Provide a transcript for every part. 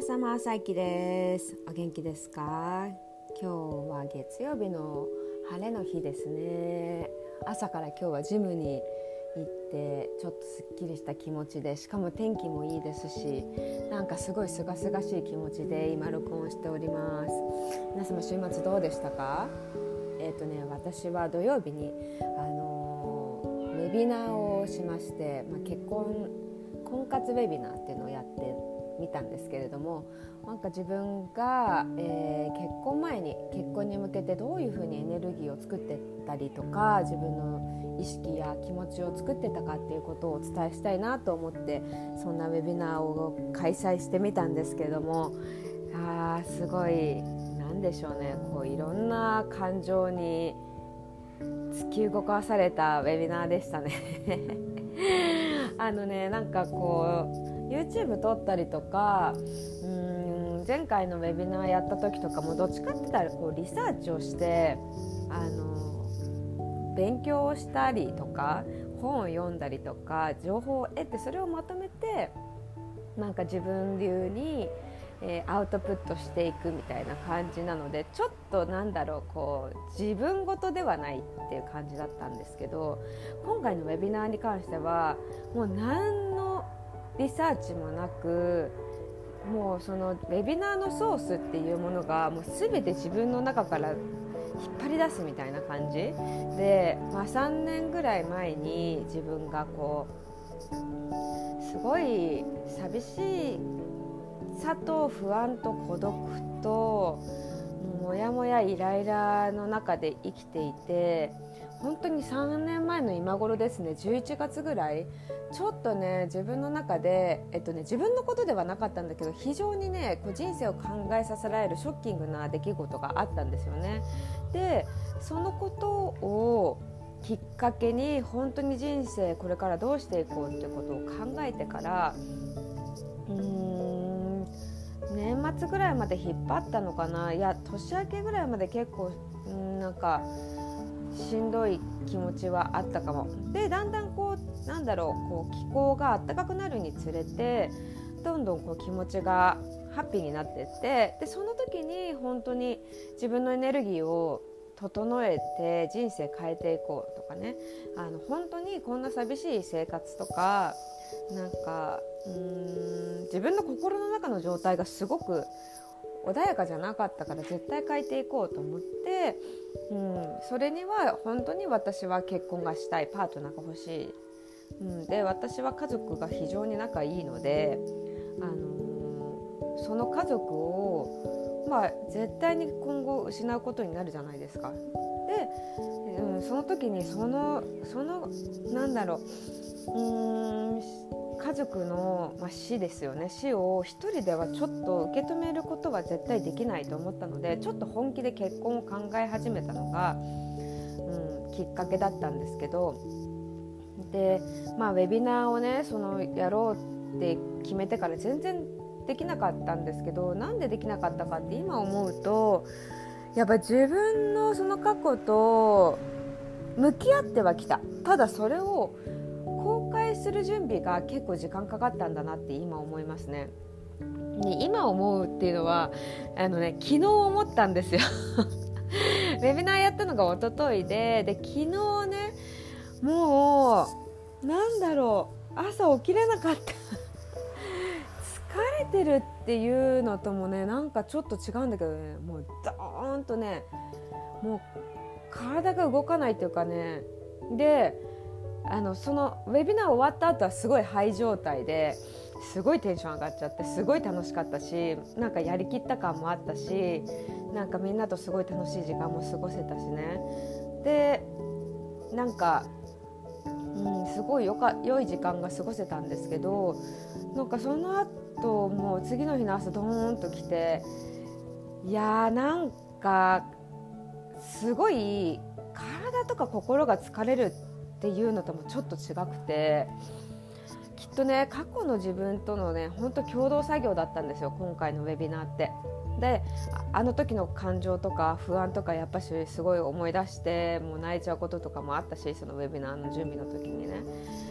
皆様朝きです。お元気ですか？今日は月曜日の晴れの日ですね。朝から今日はジムに行ってちょっとすっきりした気持ちでしかも天気もいいですしなんかすごい清々しい気持ちで今録音しております。皆様週末どうでしたか？えっ、ー、とね私は土曜日にあのウェビナーをしまして、まあ、結婚婚活ウェビナーっていうのをやってみたんですけれどもなんか自分が、えー、結婚前に結婚に向けてどういうふうにエネルギーを作ってったりとか自分の意識や気持ちを作ってたかっていうことをお伝えしたいなと思ってそんなウェビナーを開催してみたんですけれどもあーすごい何でしょうねこういろんな感情に突き動かされたウェビナーでしたね。あのねなんかこう YouTube 撮ったりとかうん前回のウェビナーやった時とかもどっちかって言ったらこうリサーチをしてあの勉強をしたりとか本を読んだりとか情報を得てそれをまとめてなんか自分流に、えー、アウトプットしていくみたいな感じなのでちょっとなんだろうこう自分事ではないっていう感じだったんですけど今回のウェビナーに関してはもう何のリサーチもなくもうそのウェビナーのソースっていうものがもう全て自分の中から引っ張り出すみたいな感じ。で、まあ、3年ぐらい前に自分がこうすごい寂しさと不安と孤独ともやもやイライラの中で生きていて本当に3年前の今頃ですね11月ぐらいちょっとね自分の中で、えっとね、自分のことではなかったんだけど非常にねこう人生を考えさせられるショッキングな出来事があったんですよね。でそのことをきっかけに本当に人生これからどうしていこうってことを考えてからうん年末ぐらいまで引っ張ったのかな？いや年明けぐらいまで結構なんかしんどい気持ちはあったかも。でだんだんこうなんだろうこう気候が暖かくなるにつれてどんどんこう気持ちがハッピーになってってでその時に本当に自分のエネルギーを整えて人生変えていこうとかねあの本当にこんな寂しい生活とかなんかうん自分の心の中の状態がすごく穏やかじゃなかったから絶対変えていこうと思って、うん、それには本当に私は結婚がしたいパートナーが欲しい、うん、で私は家族が非常に仲いいので、あのー、その家族を、まあ、絶対に今後失うことになるじゃないですか。で、うん、その時にそのそのなんだろう。うん家族の、まあ、死ですよね。死を一人ではちょっと受け止めることは絶対できないと思ったのでちょっと本気で結婚を考え始めたのが、うん、きっかけだったんですけど。で、まあ、ウェビナーをねそのやろうって決めてから全然できなかったんですけどなんでできなかったかって今思うとやっぱ自分のその過去と向き合ってはきた。ただそれを公開する準備が結構時間かかったんだなって今思いますね。今思うっていうのはあの、ね、昨日思ったんですよ。ウェビナーやったのが一昨日でで昨日ねもうなんだろう朝起きれなかった。疲れてるっていうのともねなんかちょっと違うんだけどねもうドーンとねもう体が動かないっていうかねであのそのウェビナー終わった後はすごいハイ状態ですごいテンション上がっちゃってすごい楽しかったしなんかやりきった感もあったしなんかみんなとすごい楽しい時間も過ごせたしね。でなんか、うん、すごいよか良い時間が過ごせたんですけどなんかその後ともう次の日の朝ドーンと来ていやーなんかすごい体とか心が疲れるっていうのともちょっと違くてとね過去の自分とのね本当共同作業だったんですよ今回のウェビナーって。であの時の感情とか不安とかやっぱしすごい思い出してもう泣いちゃうこととかもあったしそのウェビナーの準備の時にね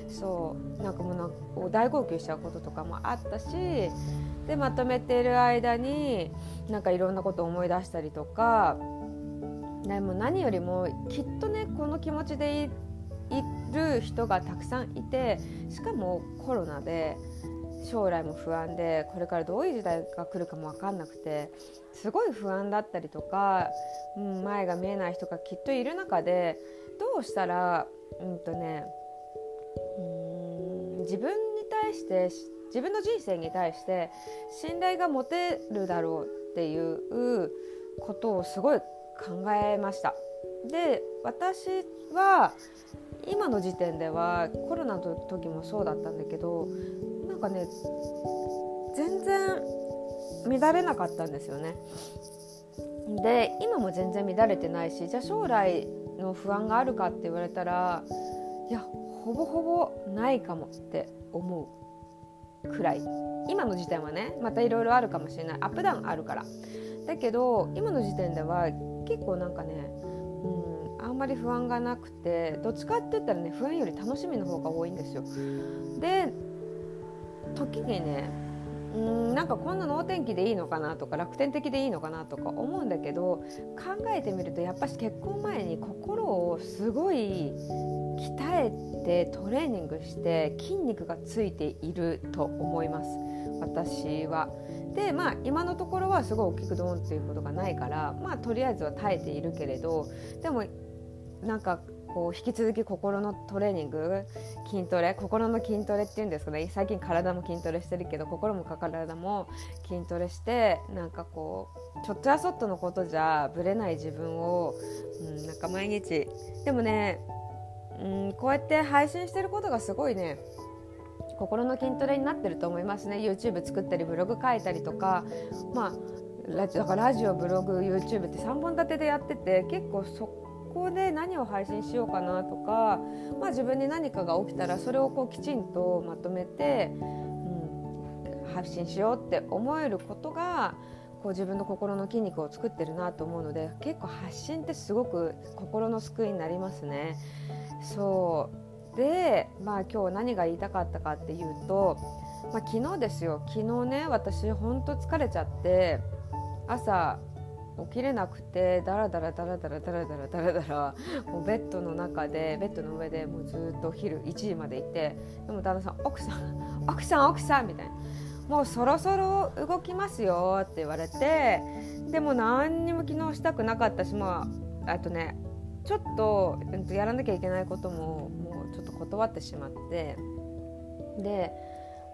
そうなんかもうなんか大号泣しちゃうこととかもあったしでまとめている間になんかいろんなことを思い出したりとかでも何よりもきっとねこの気持ちでいる人がたくさんいてしかもコロナで将来も不安でこれからどういう時代が来るかも分かんなくてすごい不安だったりとか、うん、前が見えない人がきっといる中でどうしたらうんとねうん自分に対して自分の人生に対して信頼が持てるだろうっていうことをすごい考えました。で私は今の時点ではコロナの時もそうだったんだけどなんかね全然乱れなかったんですよね。で今も全然乱れてないしじゃあ将来の不安があるかって言われたらいやほぼほぼないかもって思うくらい。今の時点はねまたいろいろあるかもしれない。アップダウンあるから。だけど今の時点では結構なんかね、まり不安がなくてどっちかって言ったらね不安より楽しみの方が多いんですよ。で時にねうんなんかこんな能天気でいいのかなとか楽天的でいいのかなとか思うんだけど考えてみるとやっぱし結婚前に心をすごい鍛えてトレーニングして筋肉がついていると思います私は。でまあ今のところはすごい大きくドーンっていうことがないからまあとりあえずは耐えているけれどでもなんかこう引き続き心のトレーニング筋トレ心の筋トレっていうんですかね。最近体も筋トレしてるけど心も体も筋トレしてなんかこうちょっとやそっとのことじゃぶれない自分を、うん、なんか毎日。でもね、うん、こうやって配信してることがすごいね心の筋トレになってると思いますね。YouTube 作ったりブログ書いたりとかまあラジだからラジオブログ YouTube って3本立てでやってて結構そこで何を配信しようかなとか、まあ、自分に何かが起きたらそれをこうきちんとまとめて、うん、発信しようって思えることがこう自分の心の筋肉を作ってるなと思うので結構発信ってすごく心の救いになりますね。そうで、まあ、今日何が言いたかったかっていうと、まあ、昨日ですよ昨日ね私ほんと疲れちゃって朝起きれなくてダラダラダラダラダラダラダラダラもうベッドの中でベッドの上でもうずっと昼1時までいてでも旦那さん奥さん奥さん奥さんみたいな。もうそろそろ動きますよって言われてでも何にも昨日したくなかったしまああとねちょっとやらなきゃいけないことももうちょっと断ってしまってで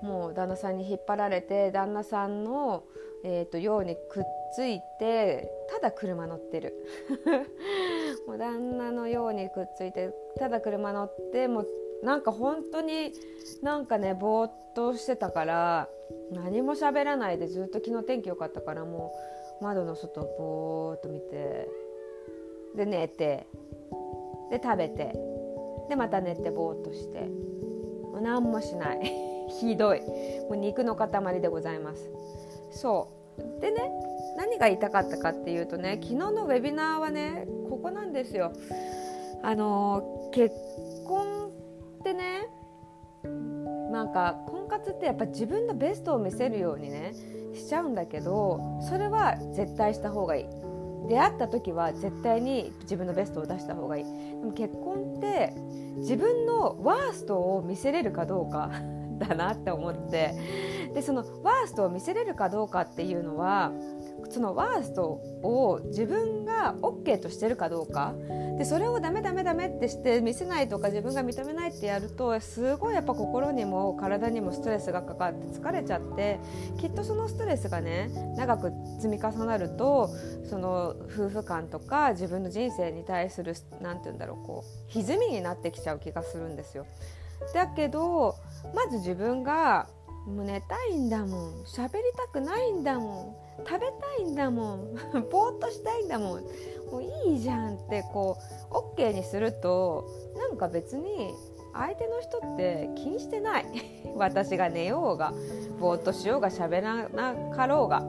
もう旦那さんに引っ張られて旦那さんの、えーと、ようにくっついてただ車乗ってる。もう旦那のようにくっついてただ車乗ってもうなんか本当になんかねぼーっとしてたから何も喋らないでずっと昨日天気良かったからもう窓の外ぼーっと見てで寝てで食べてでまた寝てぼーっとしてもう何もしない。ひどい。もう肉の塊でございます。そう。でね何が言いたかったかっていうとね昨日のウェビナーはねここなんですよ。あの結婚ってねなんか婚活ってやっぱ自分のベストを見せるようにねしちゃうんだけどそれは絶対した方がいい。出会った時は絶対に自分のベストを出した方がいい。でも結婚って自分のワーストを見せれるかどうか だなって思って。でそのワーストを見せれるかどうかっていうのはそのワーストを自分が OK としてるかどうかでそれをダメダメダメってして見せないとか自分が認めないってやるとすごいやっぱ心にも体にもストレスがかかって疲れちゃってきっとそのストレスがね長く積み重なるとその夫婦間とか自分の人生に対する何て言うんだろうこう歪みになってきちゃう気がするんですよ。だけどまず自分がもう寝たいんだもん喋りたくないんだもん食べたいんだもん。ぼーっとしたいんだもん。もういいじゃんってこう OK にするとなんか別に相手の人って気にしてない。私が寝ようがぼーっとしようが喋らなかろうが。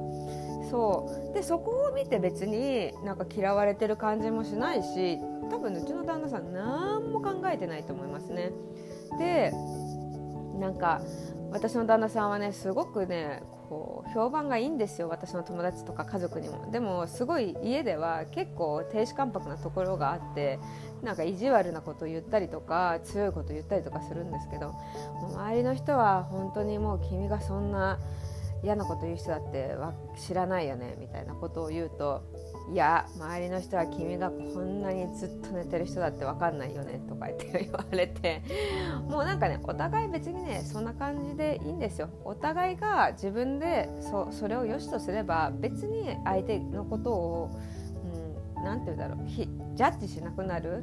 そう。でそこを見て別になんか嫌われてる感じもしないし多分うちの旦那さん何も考えてないと思いますね。でなんか私の旦那さんはねすごくねこう評判がいいんですよ私の友達とか家族にも。でもすごい家では結構亭主関白なところがあってなんか意地悪なことを言ったりとか強いこと言ったりとかするんですけど周りの人は本当にもう君がそんな嫌なこと言う人だって知らないよねみたいなことを言うといや周りの人は君がこんなにずっと寝てる人だって分かんないよねとか言って言われてもうなんかねお互い別にねそんな感じでいいんですよ。お互いが自分でそそれを良しとすれば別に相手のことを何、うん、て言うんだろうジャッジしなくなる。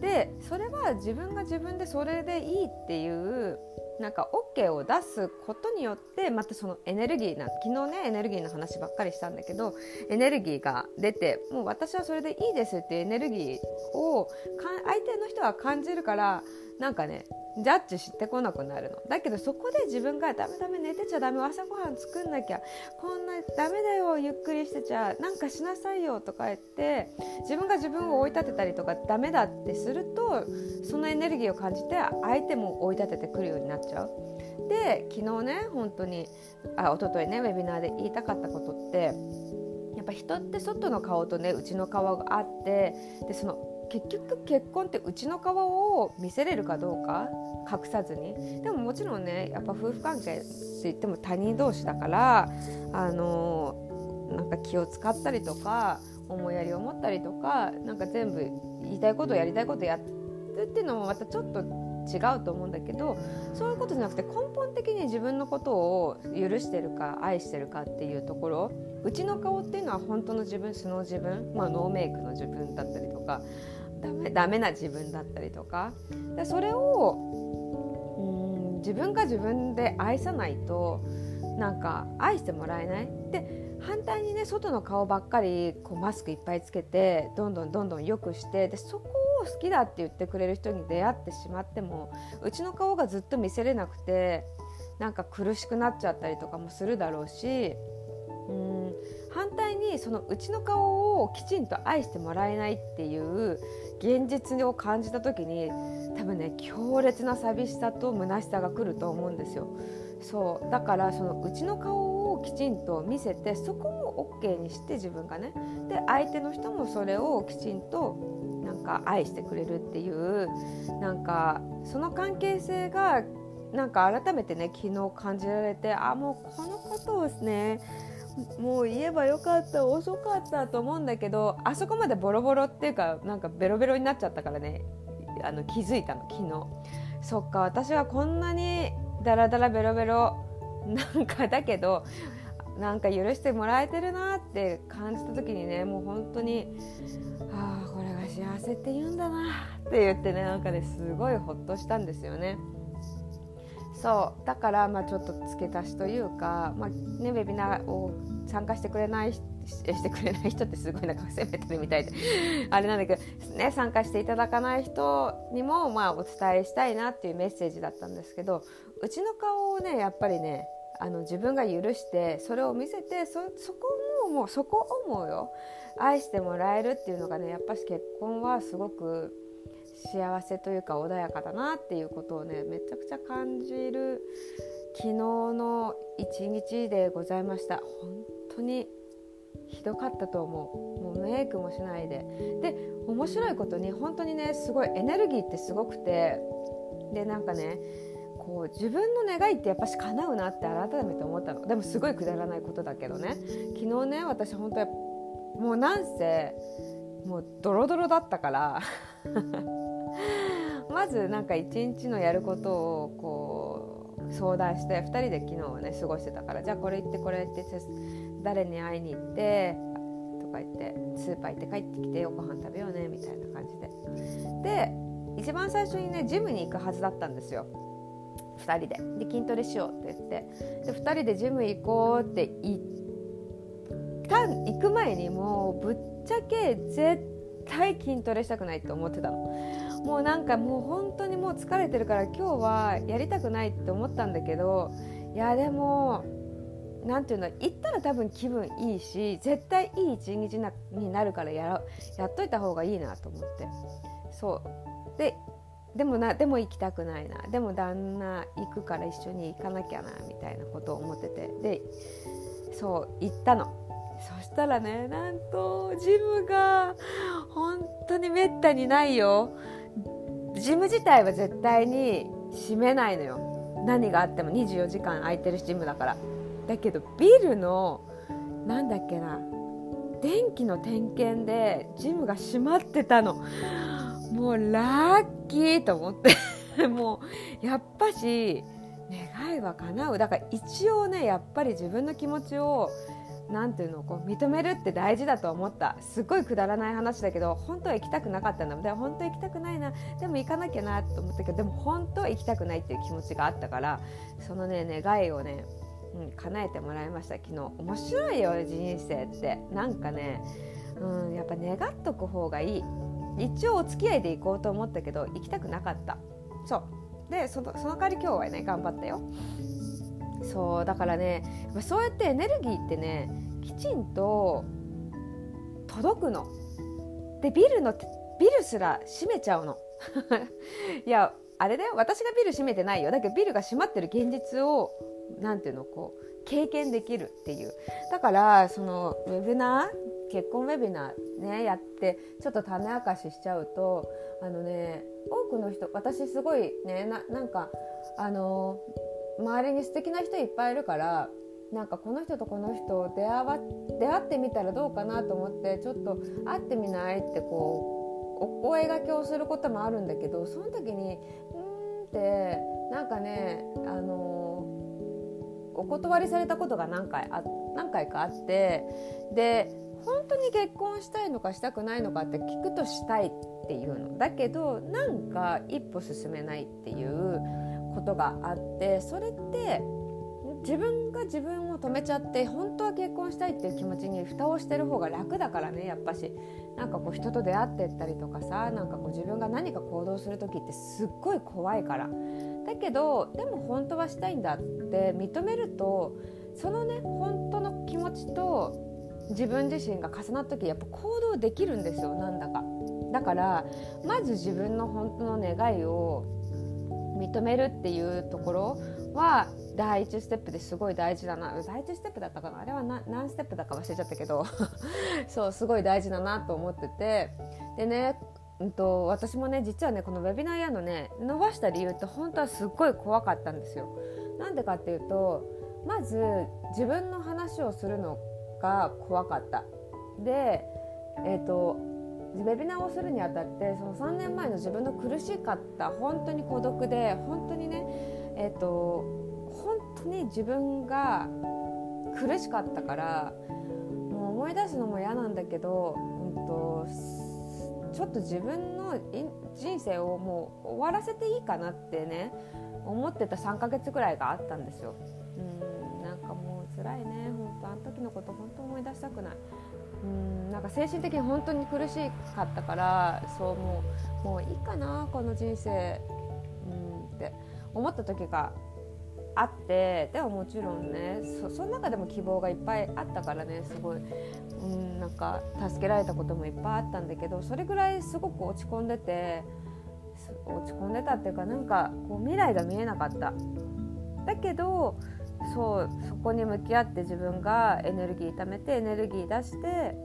でそれは自分が自分でそれでいいっていうなんか OK を出すことによってまたそのエネルギーな昨日ねエネルギーの話ばっかりしたんだけどエネルギーが出てもう私はそれでいいですっていうエネルギーを相手の人は感じるからなんかねジャッジしてこなくなるのだけどそこで自分がダメダメ寝てちゃダメ朝ごはん作んなきゃこんなダメだよゆっくりしてちゃなんかしなさいよとか言って自分が自分を追い立てたりとかダメだってするとそのエネルギーを感じて相手も追い立ててくるようになっちゃう。で昨日ね本当にあ一昨日ねウェビナーで言いたかったことってやっぱ人って外の顔とね内の顔があってでその結局結婚ってうちの顔を見せれるかどうか隠さずに。でももちろんねやっぱ夫婦関係って言っても他人同士だからあのなんか気を使ったりとか思いやりを持ったりとかなんか全部言いたいことやりたいことやるっていうのもまたちょっと違うと思うんだけどそういうことじゃなくて根本的に自分のことを許してるか愛してるかっていうところうちの顔っていうのは本当の自分素の自分、まあ、ノーメイクの自分だったりとかダメダメな自分だったりとか。でそれをうん自分が自分で愛さないとなんか愛してもらえない。で反対にね外の顔ばっかりこうマスクいっぱいつけてどんどんどんどん良くしてでそこを好きだって言ってくれる人に出会ってしまってもうちの顔がずっと見せれなくてなんか苦しくなっちゃったりとかもするだろうしうん反対にそのうちの顔をきちんと愛してもらえないっていう現実を感じた時に多分ね強烈な寂しさと虚しさが来ると思うんですよ。そうだからそのうちの顔をきちんと見せてそこも OK にして自分がねで相手の人もそれをきちんとなんか愛してくれるっていうなんかその関係性がなんか改めてね昨日感じられてあもうこのことをですねもう言えばよかった遅かったと思うんだけどあそこまでボロボロっていうかなんかベロベロになっちゃったからねあの気づいたの昨日そっか私はこんなにダラダラベロベロなんかだけどなんか許してもらえてるなって感じた時にねもう本当にああこれが幸せって言うんだなって言ってねなんかねすごいほっとしたんですよね。そうだからまあちょっと付け足しというか、まあね、ウェビナーを参加してくれないし てくれない人ってすごいなんか責めてるみたいで あれなんだけど、ね、参加していただかない人にもまあお伝えしたいなっていうメッセージだったんですけどうちの顔をねやっぱりねあの自分が許してそれを見せてそこももうそこを思うよ。愛してもらえるっていうのがねやっぱし結婚はすごく幸せというか穏やかだなっていうことをねめちゃくちゃ感じる昨日の一日でございました。本当にひどかったと思う。もうメイクもしないで。で面白いことに本当にねすごいエネルギーってすごくて。でなんかねこう自分の願いってやっぱし叶うなって改めて思ったの。でもすごいくだらないことだけどね。昨日ね私本当もうなんせもうドロドロだったから。まずなんか一日のやることをこう相談して2人で昨日はね過ごしてたからじゃあこれ行ってこれ行って誰に会いに行ってとか言ってスーパー行って帰ってきてご飯食べようねみたいな感じで。で一番最初にねジムに行くはずだったんですよ。2人で。で筋トレしようって言って。で2人でジム行こうって言った行く前にもうぶっちゃけ絶対筋トレしたくないって思ってたの。もうなんかもう本当にもう疲れてるから今日はやりたくないって思ったんだけどいやでもなんていうの行ったら多分気分いいし絶対いい一日になるからやらやっといた方がいいなと思って。そう。ででもなでも行きたくないな。でも旦那行くから一緒に行かなきゃなみたいなことを思ってて。でそう行ったの。そしたらねなんとジムが本当にめったにないよ。ジム自体は絶対に閉めないのよ。何があっても。24時間空いてるジムだから。だけどビルのなんだっけな。電気の点検でジムが閉まってたの。もうラッキーと思って。もうやっぱし願いは叶う。だから一応ねやっぱり自分の気持ちを何ていうのこう認めるって大事だと思った。すっごいくだらない話だけど本当は行きたくなかったんだでも本当は行きたくないな。でも行かなきゃなと思ったけどでも本当は行きたくないっていう気持ちがあったからそのね願いをね、うん、叶えてもらいました。昨日面白いよ人生って。なんかね、うん、やっぱ願っとく方がいい。一応お付き合いで行こうと思ったけど行きたくなかった。そう。でそのその代わり今日はね頑張ったよ。そうだからねそうやってエネルギーってねきちんと届くの。でビルのビルすら閉めちゃうの。いやあれだよ。私がビル閉めてないよ。だけどビルが閉まってる現実を何ていうのこう経験できるっていう。だからそのウェブナー結婚ウェビナーねやってちょっと種明かししちゃうとあのね多くの人私すごいねなんかあの周りに素敵な人いっぱいいるからなんかこの人とこの人出会わ出会ってみたらどうかなと思ってちょっと会ってみないってこうお声がけをすることもあるんだけどその時にうんってなんかねあのお断りされたことが何回あ何回かあってで本当に結婚したいのかしたくないのかって聞くとしたいっていうの。だけどなんか一歩進めないっていうことがあってそれって自分が自分を止めちゃって本当は結婚したいっていう気持ちに蓋をしてる方が楽だからねやっぱし。なんかこう人と出会ってったりとかさなんかこう自分が何か行動する時ってすっごい怖いから。だけどでも本当はしたいんだって認めるとそのね本当の気持ちと自分自身が重なった時やっぱ行動できるんですよなんだか。だからまず自分の本当の願いを認めるっていうところは第一ステップですごい大事だな第一ステップだったかな？あれは何ステップだか忘れちゃったけど そうすごい大事だなと思っててでねうんと、私もね実はねこのウェビナーやのね伸ばした理由って本当はすっごい怖かったんですよ。なんでかっていうとまず自分の話をするのが怖かった。でえっ、ー、とウェビナーをするにあたってその3年前の自分の苦しかった本当に孤独で本当にねえっ、ー、と本当に自分が苦しかったからもう思い出すのも嫌なんだけど、うんと、ちょっと自分の人生をもう終わらせていいかなってね思ってた3ヶ月ぐらいがあったんですよ。うんなんかもう辛いね本当あの時のこと本当思い出したくない。うんなんか精神的に本当に苦しかったからそうもうもういいかなこの人生うんって思った時があってでももちろんねそその中でも希望がいっぱいあったからねすごい、うん、なんか助けられたこともいっぱいあったんだけどそれぐらいすごく落ち込んでて落ち込んでたっていうかなんかこう未来が見えなかった。だけどそうそこに向き合って自分がエネルギー貯めてエネルギー出して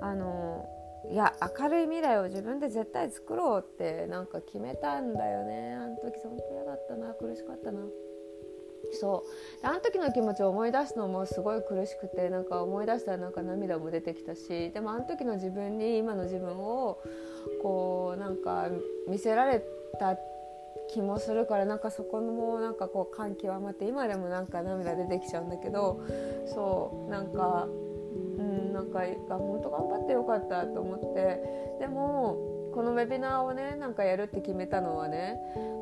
あのいや明るい未来を自分で絶対作ろうってなんか決めたんだよね。あの時本当嫌だったな苦しかったな。そう。あの時の気持ちを思い出すのもすごい苦しくてなんか思い出したらなんか涙も出てきたしでもあの時の自分に今の自分をこうなんか見せられたって気もするからなんかそこもなんかこう感極まって今でもなんか涙出てきちゃうんだけどそうなんかうんなんか本当頑張ってよかったと思って。でもこのウェビナーをねなんかやるって決めたのはね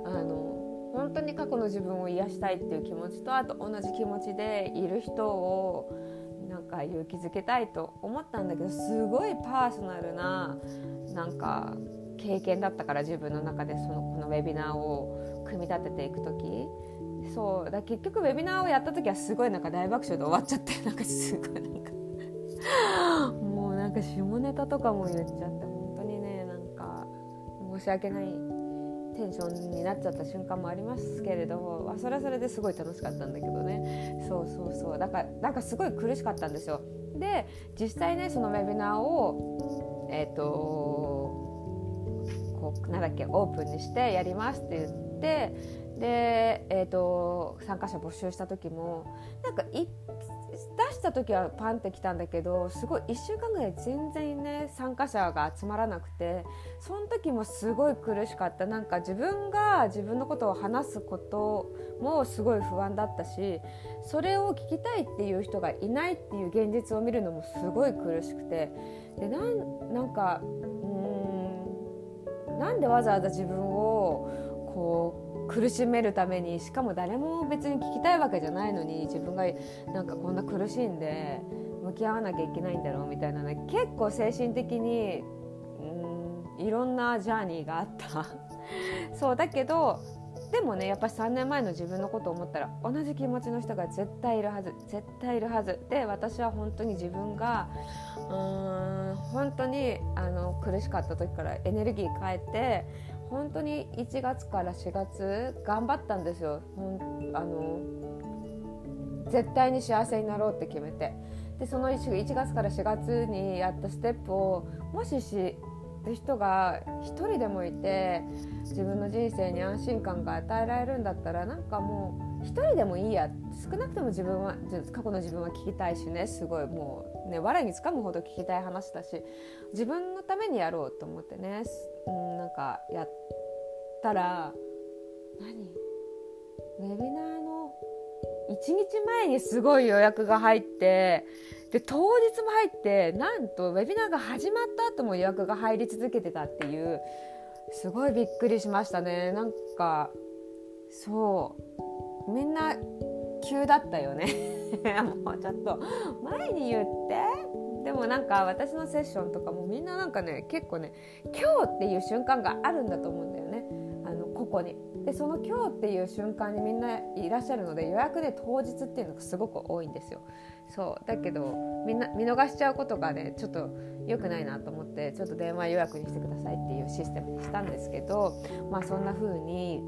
あの本当に過去の自分を癒したいっていう気持ちとあと同じ気持ちでいる人をなんか勇気づけたいと思ったんだけどすごいパーソナルななんか経験だったから自分の中でそのこのウェビナーを組み立てていく時。そうだ結局ウェビナーをやった時はすごいなんか大爆笑で終わっちゃってなんかすごいなんか。もうなんか下ネタとかも言っちゃって本当にねなんか申し訳ないテンションになっちゃった瞬間もありますけれどそれはそれですごい楽しかったんだけどね。そうそうそう。だからなんかすごい苦しかったんですよ。で実際ねそのウェビナーをえっ、ー、となんだっけオープンにしてやりますって言ってで、えーと、参加者募集した時もなんかい出した時はパンってきたんだけどすごい1週間ぐらい全然ね参加者が集まらなくてその時もすごい苦しかった。なんか自分が自分のことを話すこともすごい不安だったしそれを聞きたいっていう人がいないっていう現実を見るのもすごい苦しくてでなんなんかなんでわざわざ自分をこう苦しめるためにしかも誰も別に聞きたいわけじゃないのに自分がなんかこんな苦しんで向き合わなきゃいけないんだろうみたいなね結構精神的にうんいろんなジャーニーがあった。そうだけどでもねやっぱり3年前の自分のことを思ったら同じ気持ちの人が絶対いるはず絶対いるはず。で私は本当に自分がうーん本当にあの苦しかった時からエネルギー変えて本当に1月から4月頑張ったんですよ。あの絶対に幸せになろうって決めて。でその1月から4月にやったステップをもしし人が1人でもいて自分の人生に安心感が与えられるんだったらなんかもう1人でもいいや。少なくとも自分は過去の自分は聞きたいしね。すごいもうね我につかむほど聞きたい話だし自分のためにやろうと思ってね、うん、なんかやったら何？ウェビナー1日前にすごい予約が入ってで当日も入ってなんとウェビナーが始まった後も予約が入り続けてたっていうすごいびっくりしましたね。なんかそうみんな急だったよね。もうちょっと前に言って。でもなんか私のセッションとかもみんななんかね結構ね今日っていう瞬間があるんだと思うんだよね。あのここに。でその今日っていう瞬間にみんないらっしゃるので予約で当日っていうのがすごく多いんですよ。そうだけどみんな見逃しちゃうことがねちょっと良くないなと思ってちょっと電話予約にしてくださいっていうシステムにしたんですけどまあそんな風に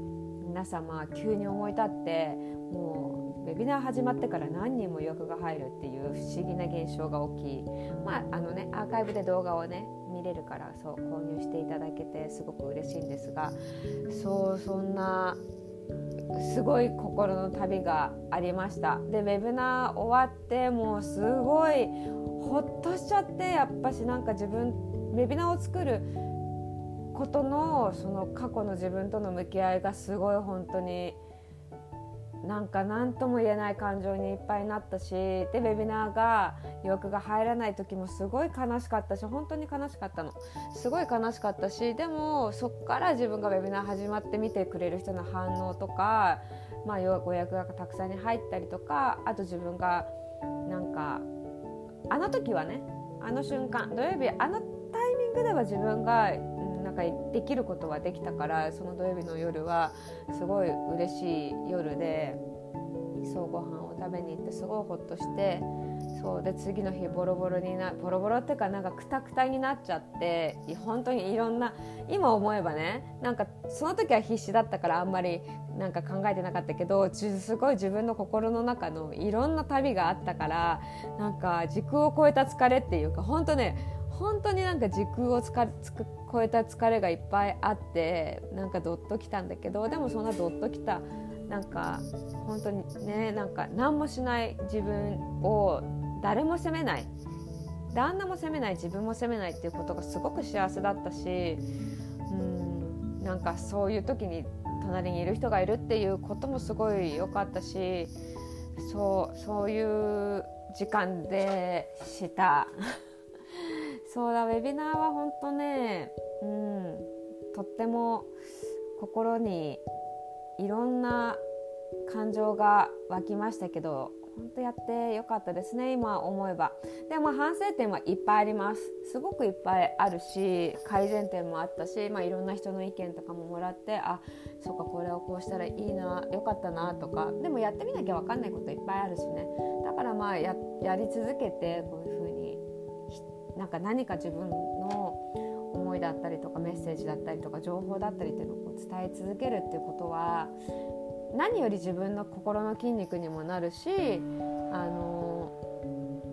皆様急に思い立ってもうウェビナー始まってから何人も予約が入るっていう不思議な現象が起きまああのねアーカイブで動画をねれるからそう購入していただけてすごく嬉しいんですがそうそんなすごい心の旅がありました。でウェブナー終わってもうすごいほっとしちゃってやっぱしなんか自分ウェビナーを作ることのその過去の自分との向き合いがすごい本当になんか何とも言えない感情にいっぱいになったしでウェビナーが予約が入らない時もすごい悲しかったし本当に悲しかったの。すごい悲しかったしでもそっから自分がウェビナー始まって見てくれる人の反応とか、まあ、ご予約がたくさんに入ったりとかあと自分がなんかあの時はねあの瞬間土曜日あのタイミングでは自分がかできることはできたからその土曜日の夜はすごい嬉しい夜でそうご飯を食べに行ってすごいほっとしてそうで次の日ボロボロになボロボロっていうかなんかくたくたになっちゃって本当にいろんな今思えばねなんかその時は必死だったからあんまりなんか考えてなかったけどすごい自分の心の中のいろんな旅があったからなんか時空を超えた疲れっていうか本当ね本当になんか時空をつかつく超えた疲れがいっぱいあってなんかどっときたんだけどでもそんなどっときたなんか本当にねなんか何もしない自分を誰も責めない旦那も責めない自分も責めないっていうことがすごく幸せだったしうんなんかそういう時に隣にいる人がいるっていうこともすごい良かったしそうそういう時間でした。そうだウェビナーは本当ね、うん、とっても心にいろんな感情が湧きましたけど本当やってよかったですね今思えば。でも反省点はいっぱいあります。すごくいっぱいあるし改善点もあったし、まあ、いろんな人の意見とかももらってあそうかこれをこうしたらいいなよかったなとか。でもやってみなきゃ分かんないこといっぱいあるしね。だからまあやり続けてこういうなんか何か自分の思いだったりとかメッセージだったりとか情報だったりっていうのをう伝え続けるっていうことは何より自分の心の筋肉にもなるしあの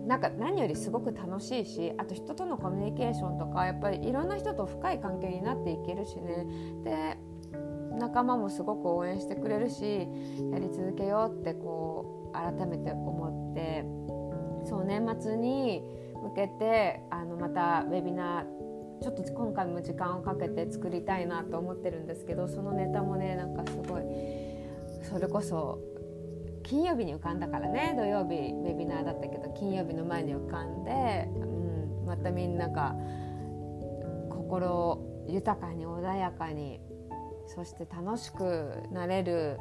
なんか何よりすごく楽しいしあと人とのコミュニケーションとかやっぱりいろんな人と深い関係になっていけるしね。で仲間もすごく応援してくれるしやり続けようってこう改めて思ってそう年末にけてあのまたウェビナーちょっと今回も時間をかけて作りたいなと思ってるんですけどそのネタもねなんかすごいそれこそ金曜日に浮かんだからね土曜日ウェビナーだったけど金曜日の前に浮かんで、うん、またみんなが心豊かに穏やかにそして楽しくなれる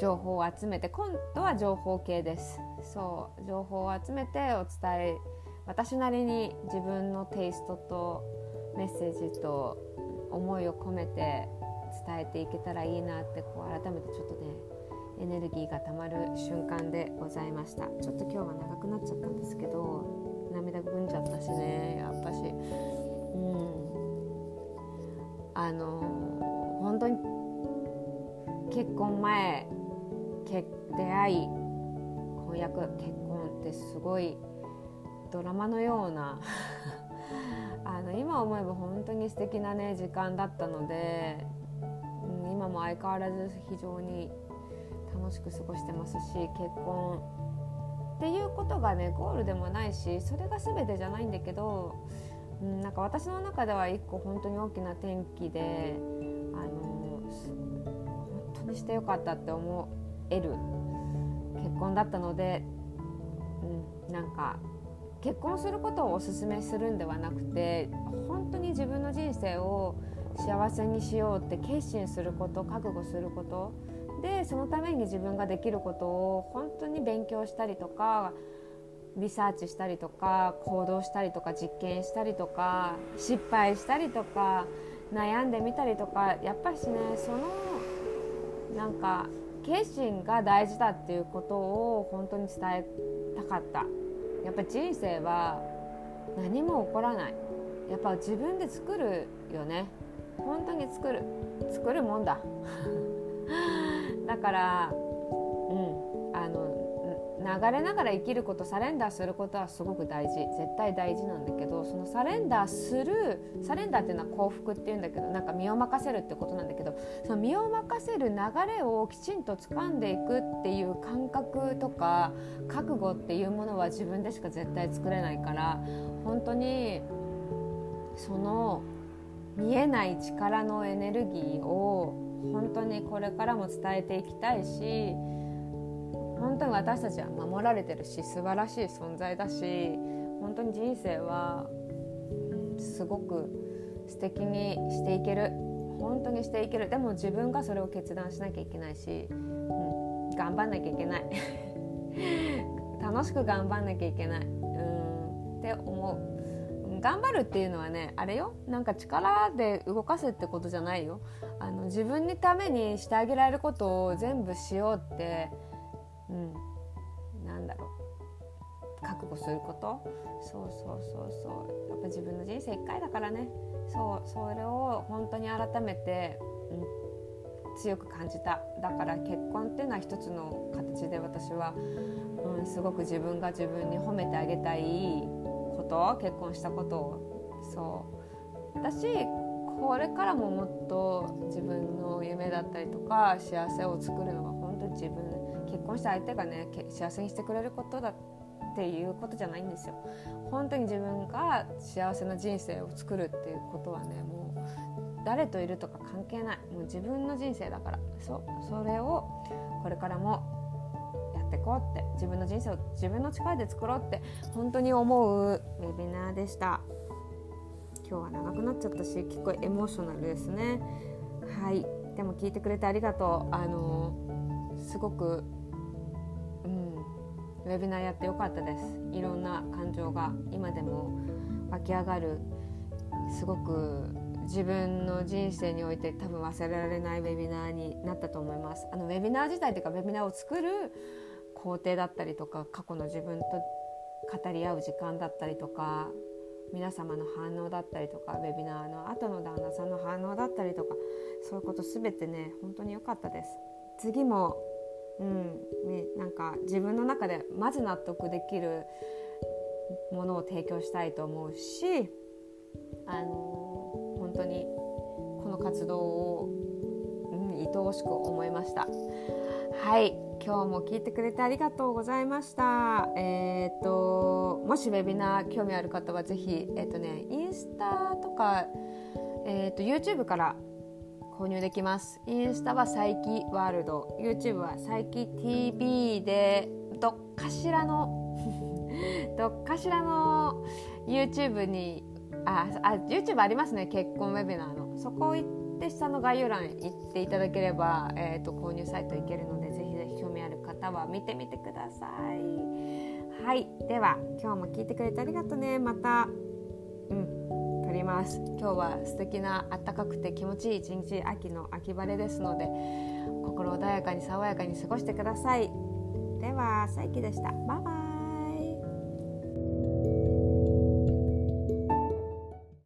情報を集めて今度は情報系です。そう情報を集めてお伝え私なりに自分のテイストとメッセージと思いを込めて伝えていけたらいいなってこう改めてちょっとねエネルギーがたまる瞬間でございました。ちょっと今日は長くなっちゃったんですけど涙ぐんじゃったしねやっぱし。うん。あの本当に結婚前結出会い婚約結婚ってすごいドラマのような あの今思えば本当に素敵なね時間だったので今も相変わらず非常に楽しく過ごしてますし結婚っていうことがねゴールでもないしそれが全てじゃないんだけど、うん、なんか私の中では一個本当に大きな転機であの本当にしてよかったって思える結婚だったので、うん、なんか結婚することをおすすめするんではなくて本当に自分の人生を幸せにしようって決心すること覚悟することでそのために自分ができることを本当に勉強したりとかリサーチしたりとか行動したりとか実験したりとか失敗したりとか悩んでみたりとかやっぱりねそのなんか決心が大事だっていうことを本当に伝えたかった。やっぱ人生は何も起こらない。やっぱ自分で作るよね。本当に作る。作るもんだ。だからうん。流れながら生きることサレンダーすることはすごく大事絶対大事なんだけどそのサレンダーするサレンダーっていうのは幸福っていうんだけどなんか身を任せるってことなんだけどその身を任せる流れをきちんと掴んでいくっていう感覚とか覚悟っていうものは自分でしか絶対作れないから本当にその見えない力のエネルギーを本当にこれからも伝えていきたいし本当に私たちは守られてるし素晴らしい存在だし本当に人生はすごく素敵にしていける。本当にしていける。でも自分がそれを決断しなきゃいけないし、うん、頑張んなきゃいけない。楽しく頑張んなきゃいけない。うんって思う。頑張るっていうのはねあれよ。なんか力で動かすってことじゃないよ。あの自分のためにしてあげられることを全部しようってうん。なんだろう。覚悟すること？そうそうそうそう。やっぱ自分の人生1回だからね。そうそれを本当に改めて、うん、強く感じた。だから結婚っていうのは一つの形で私は、うん、すごく自分が自分に褒めてあげたいこと結婚したことを。そう。私これからももっと自分の夢だったりとか幸せを作るのが本当に自分結婚した相手がね幸せにしてくれることだっていうことじゃないんですよ。本当に自分が幸せな人生を作るっていうことはねもう誰といるとか関係ない。もう自分の人生だから。そうそれをこれからもやってこうって。自分の人生を自分の力で作ろうって。本当に思うウェビナーでした。今日は長くなっちゃったし結構エモーショナルですね。はい。でも聞いてくれてありがとう。あのすごくうんウェビナーやってよかったです。いろんな感情が今でも湧き上がる。すごく自分の人生において多分忘れられないウェビナーになったと思います。あのウェビナー自体というかウェビナーを作る工程だったりとか過去の自分と語り合う時間だったりとか皆様の反応だったりとかウェビナーの後の旦那さんの反応だったりとかそういうこと全てね本当に良かったです。次もうん。ねなんか自分の中でまず納得できるものを提供したいと思うしあの本当にこの活動を、うん、愛おしく思いました。はい。今日も聞いてくれてありがとうございました。えっ、ともしウェビナー興味ある方はぜひえっ、とねインスタとかえっ、と YouTube から購入できます。インスタはサイキワールド。YouTube はサイキ TV でどっかしらの どっかしらの YouTube にああ YouTube ありますね。結婚ウェビナーの。そこ行って下の概要欄行っていただければ、えーと、購入サイト行けるのでぜひぜひ興味ある方は見てみてください。はい。では今日も聞いてくれてありがとうね。またうん。ります。今日は素敵な暖かくて気持ちいい一日秋の秋晴れですので心穏やかに爽やかに過ごしてください。では佐伯でした。バイバイ。